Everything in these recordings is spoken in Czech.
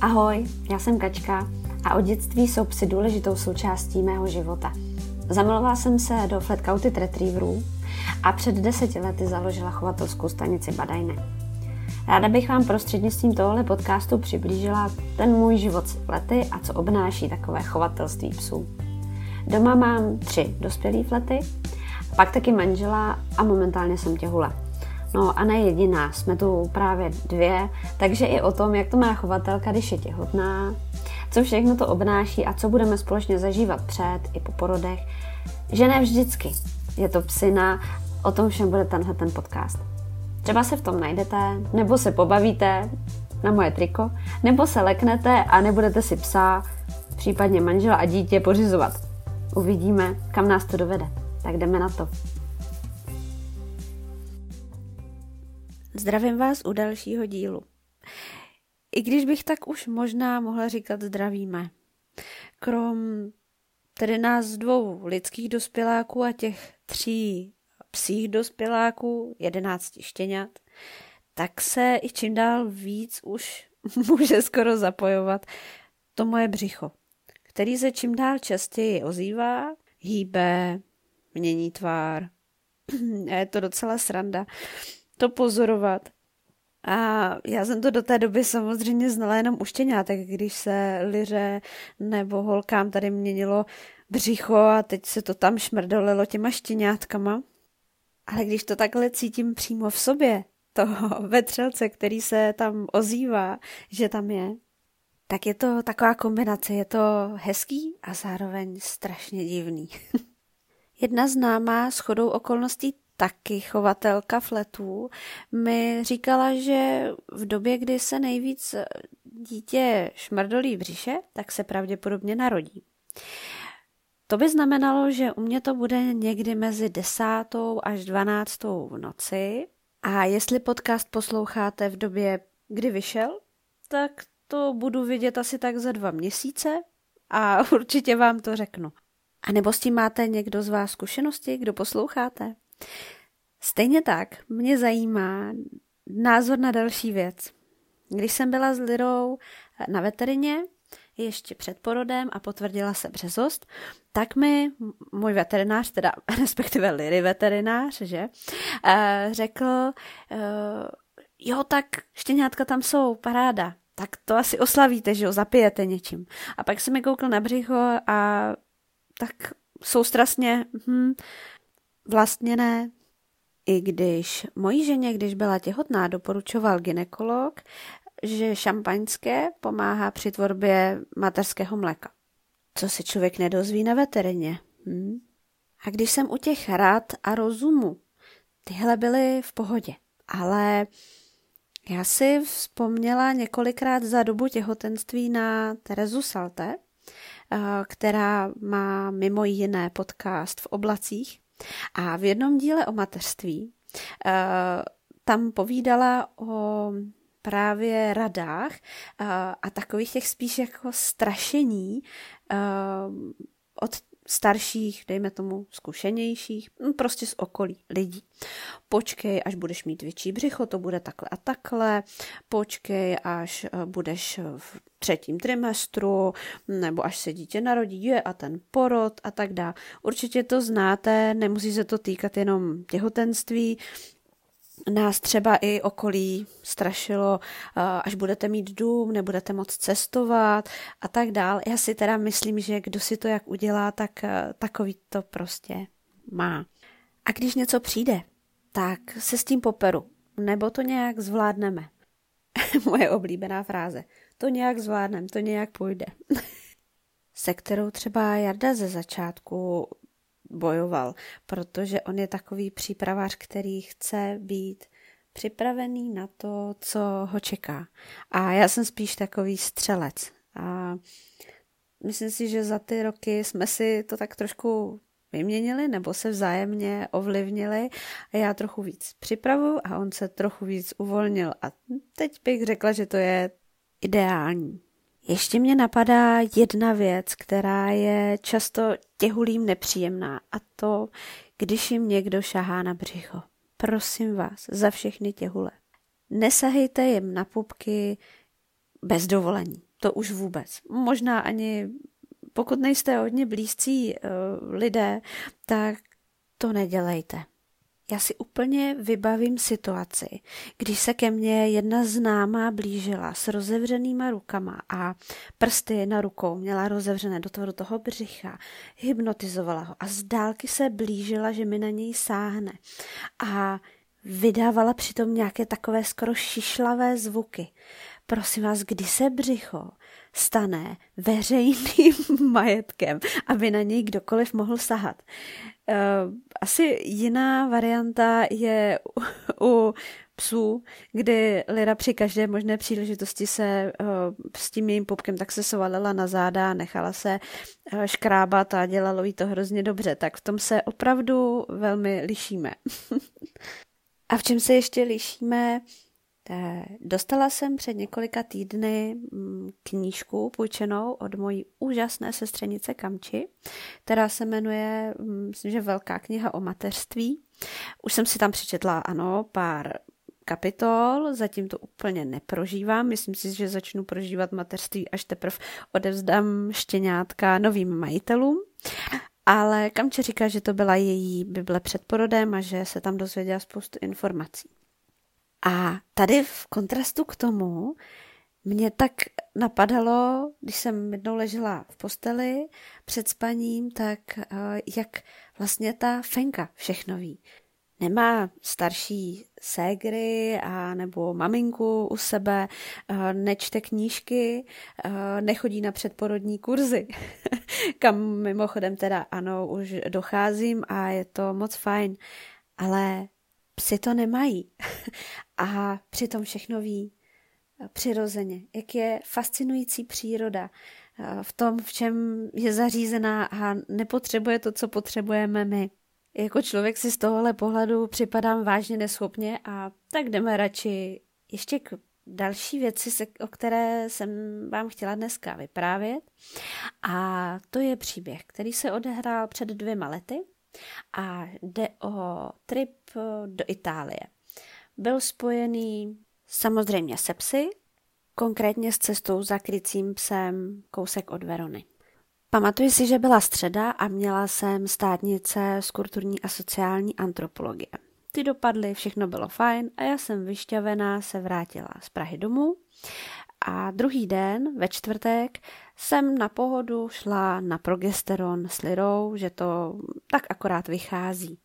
Ahoj, já jsem Kačka a od dětství jsou psy důležitou součástí mého života. Zamilovala jsem se do Flatcouted Retrieverů a před deseti lety založila chovatelskou stanici Badajne. Ráda bych vám prostřednictvím tohohle podcastu přiblížila ten můj život s lety a co obnáší takové chovatelství psů. Doma mám tři dospělé flety, pak taky manžela a momentálně jsem těhula. No a ne jediná, jsme tu právě dvě, takže i o tom, jak to má chovatelka, když je těhotná, co všechno to obnáší a co budeme společně zažívat před i po porodech, že ne vždycky je to psina, o tom všem bude tenhle ten podcast. Třeba se v tom najdete, nebo se pobavíte na moje triko, nebo se leknete a nebudete si psa, případně manžela a dítě pořizovat. Uvidíme, kam nás to dovede. Tak jdeme na to. Zdravím vás u dalšího dílu. I když bych tak už možná mohla říkat zdravíme. Krom tedy nás dvou lidských dospěláků a těch tří psích dospěláků, jedenácti štěňat, tak se i čím dál víc už může skoro zapojovat to moje břicho, který se čím dál častěji ozývá, hýbe, mění tvár. je to docela sranda to pozorovat. A já jsem to do té doby samozřejmě znala jenom u štěňátek, když se liře nebo holkám tady měnilo břicho a teď se to tam šmrdolilo těma štěňátkama. Ale když to takhle cítím přímo v sobě, toho vetřelce, který se tam ozývá, že tam je, tak je to taková kombinace, je to hezký a zároveň strašně divný. Jedna známá s chodou okolností taky chovatelka fletů, mi říkala, že v době, kdy se nejvíc dítě šmrdolí břiše, tak se pravděpodobně narodí. To by znamenalo, že u mě to bude někdy mezi desátou až dvanáctou v noci. A jestli podcast posloucháte v době, kdy vyšel, tak to budu vidět asi tak za dva měsíce a určitě vám to řeknu. A nebo s tím máte někdo z vás zkušenosti, kdo posloucháte? Stejně tak mě zajímá názor na další věc. Když jsem byla s Lirou na veterině, ještě před porodem a potvrdila se březost, tak mi můj veterinář, teda respektive Liry veterinář, že, eh, řekl, eh, jo, tak štěňátka tam jsou, paráda, tak to asi oslavíte, že jo, zapijete něčím. A pak se mi koukl na břicho a tak soustrasně, hm, vlastně ne, i když mojí ženě, když byla těhotná, doporučoval ginekolog, že šampaňské pomáhá při tvorbě materského mléka. Co se člověk nedozví na veterině. Hm? A když jsem u těch rad a rozumu, tyhle byly v pohodě. Ale já si vzpomněla několikrát za dobu těhotenství na Terezu Salte, eh, která má mimo jiné podcast v oblacích a v jednom díle o mateřství uh, tam povídala o právě radách uh, a takových těch spíš jako strašení uh, od starších, dejme tomu zkušenějších, hm, prostě z okolí lidí. Počkej, až budeš mít větší břicho, to bude takhle a takhle. Počkej, až eh, budeš v třetím trimestru, nebo až se dítě narodí, je a ten porod a tak dále. Určitě to znáte, nemusí se to týkat jenom těhotenství, nás třeba i okolí strašilo, až budete mít dům, nebudete moc cestovat a tak dál. Já si teda myslím, že kdo si to jak udělá, tak takový to prostě má. A když něco přijde, tak se s tím poperu, nebo to nějak zvládneme. Moje oblíbená fráze. To nějak zvládneme, to nějak půjde. se kterou třeba Jarda ze začátku bojoval, protože on je takový přípravář, který chce být připravený na to, co ho čeká. A já jsem spíš takový střelec. A myslím si, že za ty roky jsme si to tak trošku vyměnili nebo se vzájemně ovlivnili a já trochu víc připravu a on se trochu víc uvolnil a teď bych řekla, že to je ideální. Ještě mě napadá jedna věc, která je často těhulým nepříjemná a to, když jim někdo šahá na břicho. Prosím vás, za všechny těhule. Nesahejte jim na pupky bez dovolení. to už vůbec. Možná ani pokud nejste hodně blízcí uh, lidé, tak to nedělejte. Já si úplně vybavím situaci, když se ke mně jedna známá blížila s rozevřenýma rukama a prsty na rukou měla rozevřené do do toho břicha, hypnotizovala ho a z dálky se blížila, že mi na něj sáhne. A vydávala přitom nějaké takové skoro šišlavé zvuky. Prosím vás, kdy se břicho stane veřejným majetkem, aby na něj kdokoliv mohl sahat. Uh, asi jiná varianta je u, psů, kdy Lira při každé možné příležitosti se uh, s tím jejím pupkem tak se sovalila na záda, nechala se uh, škrábat a dělalo jí to hrozně dobře. Tak v tom se opravdu velmi lišíme. a v čem se ještě lišíme? Dostala jsem před několika týdny mm, knížku půjčenou od mojí úžasné sestřenice Kamči, která se jmenuje, mm, myslím, že Velká kniha o mateřství. Už jsem si tam přečetla, ano, pár kapitol, zatím to úplně neprožívám, myslím si, že začnu prožívat mateřství, až teprve odevzdám štěňátka novým majitelům. Ale Kamče říká, že to byla její Bible před porodem a že se tam dozvěděla spoustu informací. A tady v kontrastu k tomu mě tak napadalo, když jsem jednou ležela v posteli před spaním, tak eh, jak vlastně ta Fenka všechno ví. Nemá starší ségry a nebo maminku u sebe, eh, nečte knížky, eh, nechodí na předporodní kurzy, kam mimochodem teda ano, už docházím a je to moc fajn, ale Psi to nemají a přitom všechno ví eh, přirozeně, jak je fascinující příroda eh, v tom, v čem je zařízená a nepotřebuje to, co potřebujeme my. Jako člověk si z tohohle pohledu připadám vážně neschopně a tak jdeme radši ještě k další věci, o které jsem vám chtěla dneska vyprávět. A to je příběh, který se odehrál před dvěma lety a jde o trip eh, do Itálie. Byl spojený samozřejmě se psy, konkrétně s cestou za krycím psem kousek od Verony. Pamatuji si, že byla středa a měla jsem státnice z kulturní a sociální antropologie. Ty dopadly, všechno bylo fajn a já jsem vyšťavená se vrátila z Prahy domů a druhý den, ve čtvrtek, jsem na pohodu šla na progesteron s Lirou, že to tak akorát vychází.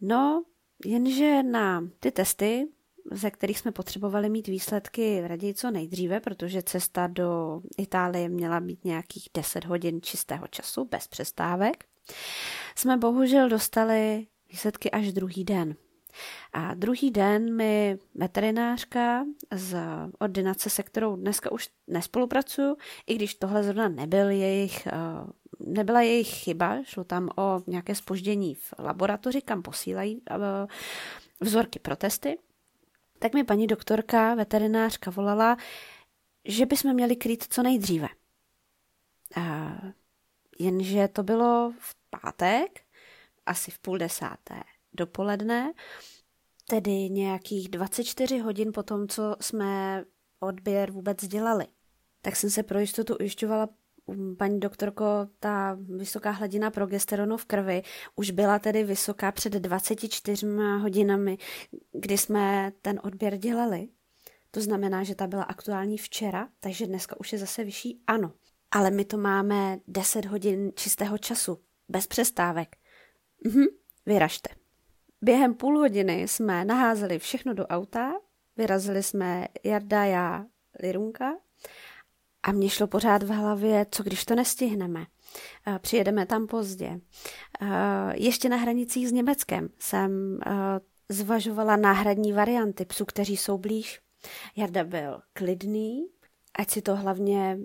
No, jenže na ty testy, ze kterých jsme potřebovali mít výsledky raději co nejdříve, protože cesta do Itálie měla být nějakých 10 hodin čistého času bez přestávek, jsme bohužel dostali výsledky až druhý den. A druhý den mi veterinářka z ordinace, se kterou dneska už nespolupracuju, i když tohle zrovna nebyl jejich, eh, nebyla jejich chyba, šlo tam o nějaké spoždění v laboratoři, kam posílají eh, vzorky pro testy, tak mi paní doktorka, veterinářka volala, že bychom měli krýt co nejdříve. A jenže to bylo v pátek, asi v půl desáté dopoledne, tedy nějakých 24 hodin po tom, co jsme odběr vůbec dělali. Tak jsem se pro jistotu ujišťovala, um, paní doktorko, ta vysoká hladina progesteronu v krvi už byla tedy vysoká před 24 hodinami, kdy jsme ten odběr dělali. To znamená, že ta byla aktuální včera, takže dneska už je zase vyšší? Ano. Ale my to máme 10 hodin čistého času, bez přestávek. Mhm, vyražte. Během půl hodiny jsme naházeli všechno do auta, vyrazili jsme Jarda, já, Lirunka a mě šlo pořád v hlavě, co když to nestihneme. Eh, přijedeme tam pozdě. Eh, ještě na hranicích s Německem jsem eh, zvažovala náhradní varianty psů, kteří jsou blíž. Jarda byl klidný, ať si to hlavně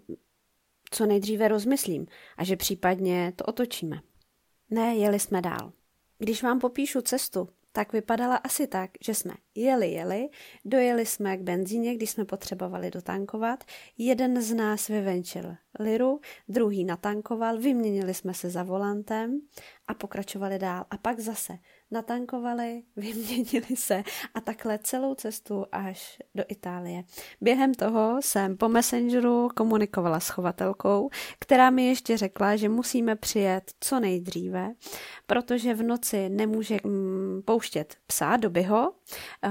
co nejdříve rozmyslím a že případně to otočíme. Ne, jeli jsme dál. Když vám popíšu cestu, tak vypadala asi tak, že jsme Jeli, jeli, dojeli jsme k benzíně, když jsme potřebovali dotankovat. Jeden z nás vyvenčil liru, druhý natankoval, vyměnili jsme se za volantem a pokračovali dál. A pak zase natankovali, vyměnili se a takhle celou cestu až do Itálie. Během toho jsem po Messengeru komunikovala s chovatelkou, která mi ještě řekla, že musíme přijet co nejdříve, protože v noci nemůže mm, pouštět psa do byho eh,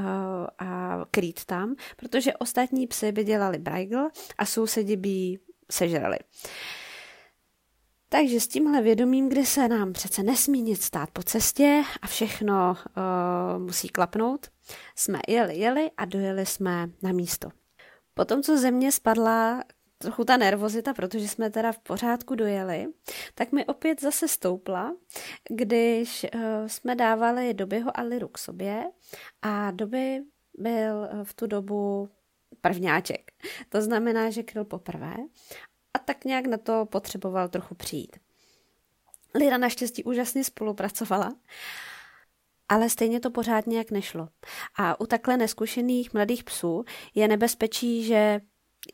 a krýt tam, protože ostatní psy by dělali brajgl a sousedi by sežrali. Takže s tímhle vědomím, kdy se nám přece nesmí nic stát po cestě a všechno uh, musí klapnout, jsme jeli, jeli a dojeli jsme na místo. Potom, co země spadla trochu ta nervozita, protože jsme teda v pořádku dojeli, tak mi opět zase stoupla, když uh, jsme dávali dobyho a liru k sobě a doby byl v tu dobu prvňáček. To znamená, že kryl poprvé a tak nějak na to potřeboval trochu přijít. Lira naštěstí úžasně spolupracovala, ale stejně to pořád nějak nešlo. A u takhle neskušených mladých psů je nebezpečí, že,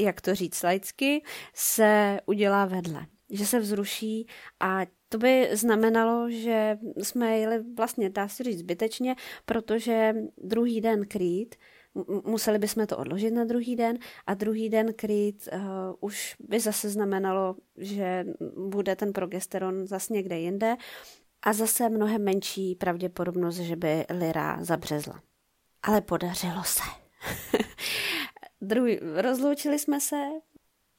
jak to říct laicky, se udělá vedle, že se vzruší a to by znamenalo, že jsme jeli vlastně, dá se říct, zbytečně, protože druhý den krýt museli bychom to odložit na druhý den a druhý den krýt uh, už by zase znamenalo, že bude ten progesteron zase někde jinde a zase mnohem menší pravděpodobnost, že by Lira zabřezla. Ale podařilo se. Druhý, rozloučili jsme se,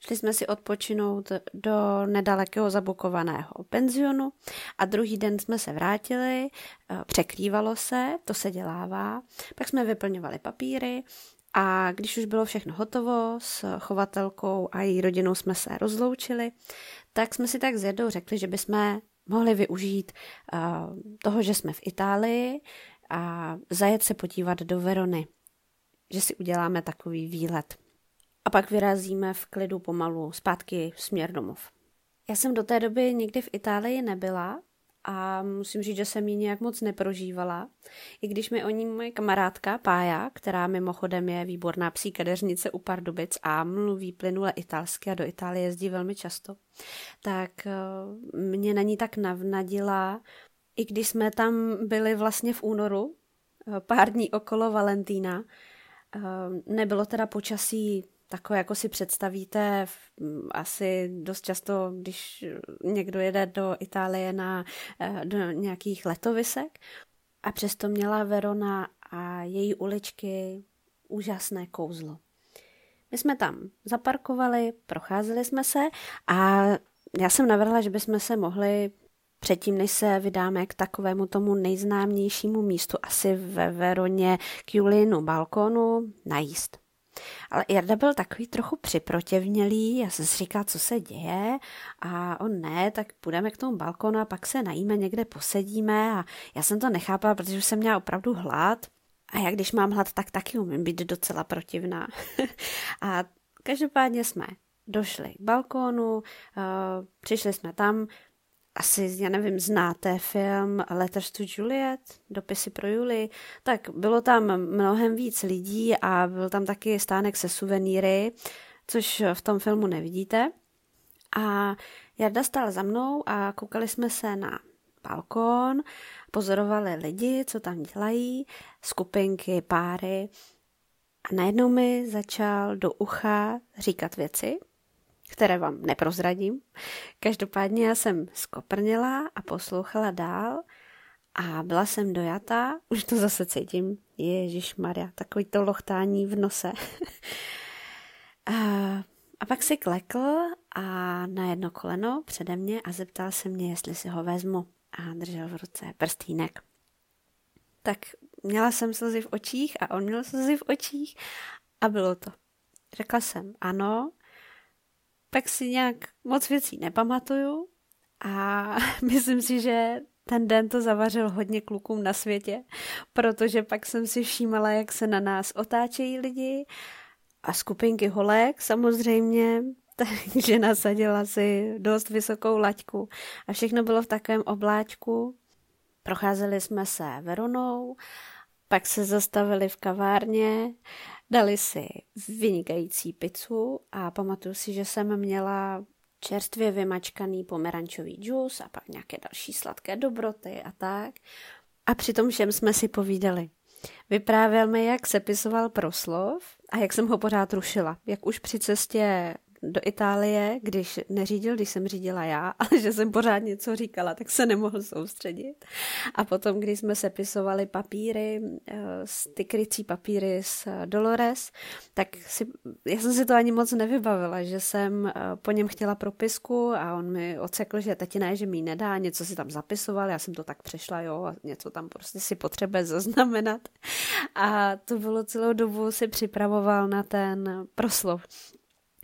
Šli jsme si odpočinout do nedalekého zabukovaného penzionu a druhý den jsme se vrátili, eh, překrývalo se, to se dělává, pak jsme vyplňovali papíry a když už bylo všechno hotovo, s chovatelkou a její rodinou jsme se rozloučili, tak jsme si tak s Jedou řekli, že bychom mohli využít uh, toho, že jsme v Itálii a zajet se podívat do Verony, že si uděláme takový výlet a pak vyrazíme v klidu pomalu zpátky směr domov. Já jsem do té doby nikdy v Itálii nebyla a musím říct, že jsem ji nějak moc neprožívala. I když mi o ní moje kamarádka Pája, která mimochodem je výborná psí kadeřnice u Pardubic a mluví plynule italsky a do Itálie jezdí velmi často, tak eh, mě na ní tak navnadila, i když jsme tam byli vlastně v únoru, eh, pár dní okolo Valentína, eh, nebylo teda počasí takové, jako si představíte, asi dost často, když někdo jede do Itálie na, eh, do nějakých letovisek. A přesto měla Verona a její uličky úžasné kouzlo. My jsme tam zaparkovali, procházeli jsme se a já jsem navrhla, že bychom se mohli předtím, než se vydáme k takovému tomu nejznámějšímu místu, asi ve Veroně k Julinu balkonu, najíst. Ale Jarda byl takový trochu připrotěvnělý, já jsem si říkal, co se děje a on ne, tak půjdeme k tomu balkonu a pak se najíme, někde posedíme a já jsem to nechápala, protože už jsem měla opravdu hlad a já když mám hlad, tak taky umím být docela protivná. a každopádně jsme došli k balkónu, uh, přišli jsme tam, asi, já nevím, znáte film Letters to Juliet, dopisy pro Juli, tak bylo tam mnohem víc lidí a byl tam taky stánek se suvenýry, což v tom filmu nevidíte. A Jarda stál za mnou a koukali jsme se na balkón, pozorovali lidi, co tam dělají, skupinky, páry. A najednou mi začal do ucha říkat věci, které vám neprozradím. Každopádně já jsem skoprněla a poslouchala dál a byla jsem dojatá, už to zase cítím, Ježíš Maria, takový to lochtání v nose. a, a pak si klekl a na jedno koleno přede mě a zeptal se mě, jestli si ho vezmu a držel v ruce prstýnek. Tak měla jsem slzy v očích a on měl slzy v očích a bylo to. Řekla jsem ano tak si nějak moc věcí nepamatuju a myslím si, že ten den to zavařil hodně klukům na světě, protože pak jsem si všímala, jak se na nás otáčejí lidi a skupinky holek samozřejmě, takže nasadila si dost vysokou laťku a všechno bylo v takovém obláčku. Procházeli jsme se Veronou Pak se zastavili v kavárně, dali si vynikající pizzu a pamatuju si, že jsem měla čerstvě vymačkaný pomerančový džus a pak nějaké další sladké dobroty a tak. A přitom všem jsme si povídali. Vyprávěl mi, jak sepisoval proslov a jak jsem ho pořád rušila. Jak už při cestě do Itálie, když neřídil, když jsem řídila já, ale že jsem pořád něco říkala, tak se nemohl soustředit. A potom, když jsme sepisovali papíry, eh, ty krycí papíry s Dolores, tak si, já jsem si to ani moc nevybavila, že jsem eh, po něm chtěla propisku a on mi ocekl, že teď ne, že mi nedá, něco si tam zapisoval, já jsem to tak přešla, jo, a něco tam prostě si potřebuje zaznamenat. A to bylo celou dobu si připravoval na ten proslov.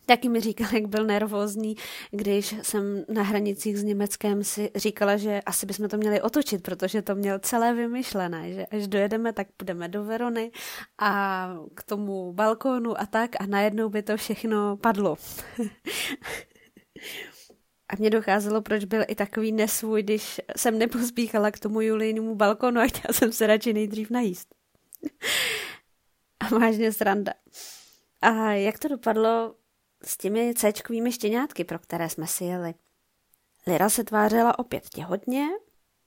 Taky mi říkal, jak byl nervózní, když jsem na hranicích s Německem si říkala, že asi bychom to měli otočit, protože to měl celé vymyšlené, že až dojedeme, tak půjdeme do Verony a k tomu balkónu a tak a najednou by to všechno padlo. A mě docházelo, proč byl i takový nesvůj, když jsem nepospíchala k tomu Julijnímu balkonu a chtěla jsem se radši nejdřív najíst. a vážně sranda. A jak to dopadlo, s těmi c štěňátky, pro které jsme si jeli. Lira se tvářila opět těhotně,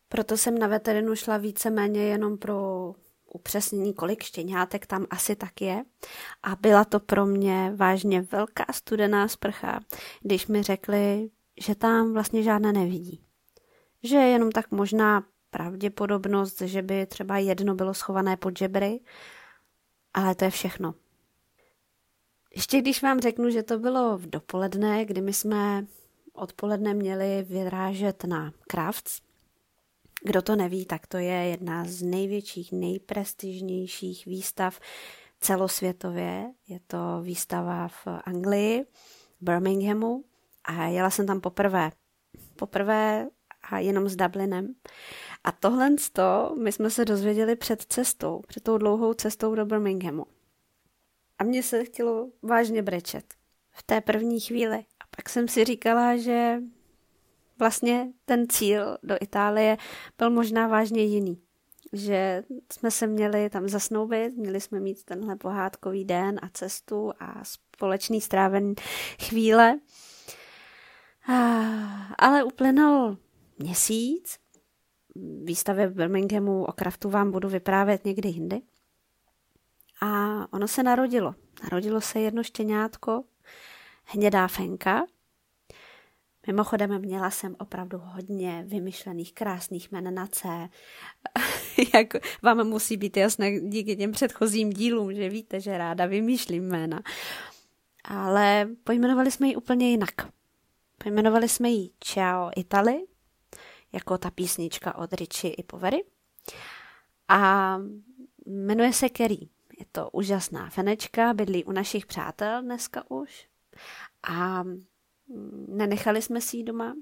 proto jsem na veterinu šla víceméně jenom pro upřesnění, kolik štěňátek tam asi tak je. A byla to pro mě vážně velká studená sprcha, když mi řekli, že tam vlastně žádné nevidí. Že je jenom tak možná pravděpodobnost, že by třeba jedno bylo schované pod žebry, ale to je všechno. Ještě když vám řeknu, že to bylo v dopoledne, kdy my jsme odpoledne měli vyrážet na Crafts. Kdo to neví, tak to je jedna z největších, nejprestižnějších výstav celosvětově. Je to výstava v Anglii, Birminghamu a jela jsem tam poprvé. Poprvé a jenom s Dublinem. A tohle to my jsme se dozvěděli před cestou, před tou dlouhou cestou do Birminghamu. A mně se chtělo vážně brečet v té první chvíli. A pak jsem si říkala, že vlastně ten cíl do Itálie byl možná vážně jiný. Že jsme se měli tam zasnoubit, měli jsme mít tenhle pohádkový den a cestu a společný strávený chvíle. Ale uplynul měsíc. Výstavě v Birminghamu o kraftu vám budu vyprávět někdy jindy. A ono se narodilo. Narodilo se jedno štěňátko, hnědá fenka. Mimochodem měla jsem opravdu hodně vymyšlených krásných jmen na C. Jak vám musí být jasné díky těm předchozím dílům, že víte, že ráda vymýšlím jména. Ale pojmenovali jsme ji úplně jinak. Pojmenovali jsme ji Ciao Italy, jako ta písnička od Richie i Povery. A jmenuje se Kerry. To úžasná fenečka, bydlí u našich přátel dneska už. A nenechali jsme si ji doma,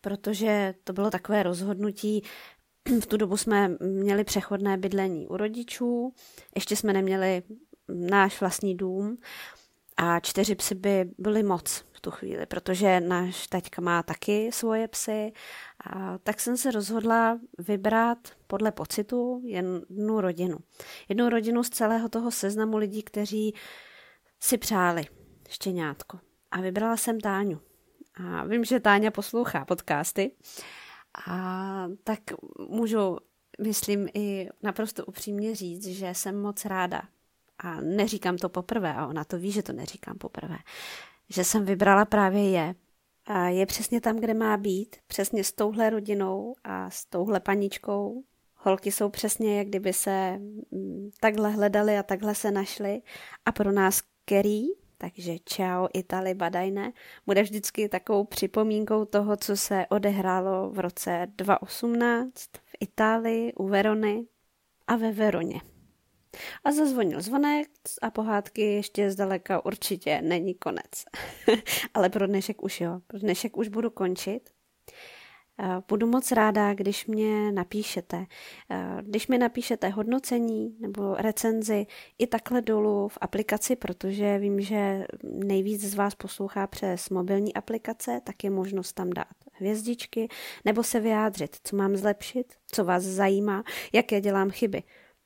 protože to bylo takové rozhodnutí. V tu dobu jsme měli přechodné bydlení u rodičů, ještě jsme neměli náš vlastní dům a čtyři psy by byly moc v tu chvíli, protože náš taťka má taky svoje psy. A tak jsem se rozhodla vybrat podle pocitu jednu rodinu. Jednu rodinu z celého toho seznamu lidí, kteří si přáli štěňátko. A vybrala jsem Táňu. A vím, že Táňa poslouchá podcasty. A tak můžu, myslím, i naprosto upřímně říct, že jsem moc ráda, a neříkám to poprvé, a ona to ví, že to neříkám poprvé, že jsem vybrala právě je. A je přesně tam, kde má být, přesně s touhle rodinou a s touhle paničkou. Holky jsou přesně, jak kdyby se mm, takhle hledali a takhle se našli. A pro nás Kerry, takže čau Itali Badajne, bude vždycky takovou připomínkou toho, co se odehrálo v roce 2018 v Itálii u Verony a ve Veroně. A zazvonil zvonek a pohádky ještě zdaleka určitě není konec. Ale pro dnešek už jo, pro dnešek už budu končit. Budu moc ráda, když mě napíšete. Když mi napíšete hodnocení nebo recenzi i takhle dolů v aplikaci, protože vím, že nejvíc z vás poslouchá přes mobilní aplikace, tak je možnost tam dát hvězdičky nebo se vyjádřit, co mám zlepšit, co vás zajímá, jaké dělám chyby.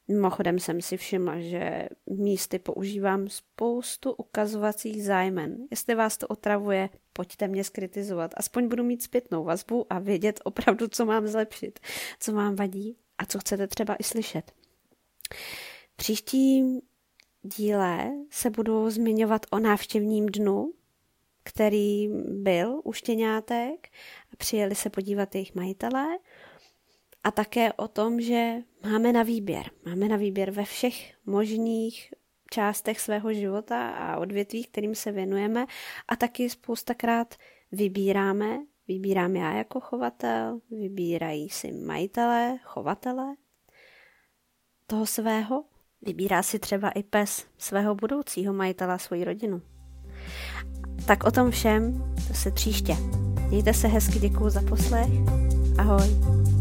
Mimochodem jsem si všimla, že místy používám spoustu ukazovacích zájmen. Jestli vás to otravuje, pojďte mě skritizovat. Aspoň budu mít zpětnou vazbu a vědět opravdu, co mám zlepšit, co vám vadí a co chcete třeba i slyšet. Příští díle se budu zmiňovat o návštěvním dnu, který byl u štěňátek a přijeli se podívat jejich majitelé a také o tom, že máme na výběr. Máme na výběr ve všech možných částech svého života a odvětví, kterým se věnujeme a taky spoustakrát vybíráme, vybírám já jako chovatel, vybírají si majitelé, chovatele toho svého, vybírá si třeba i pes svého budoucího majitela, svoji rodinu. Tak o tom všem to se příště. Mějte se hezky, děkuju za poslech. Ahoj.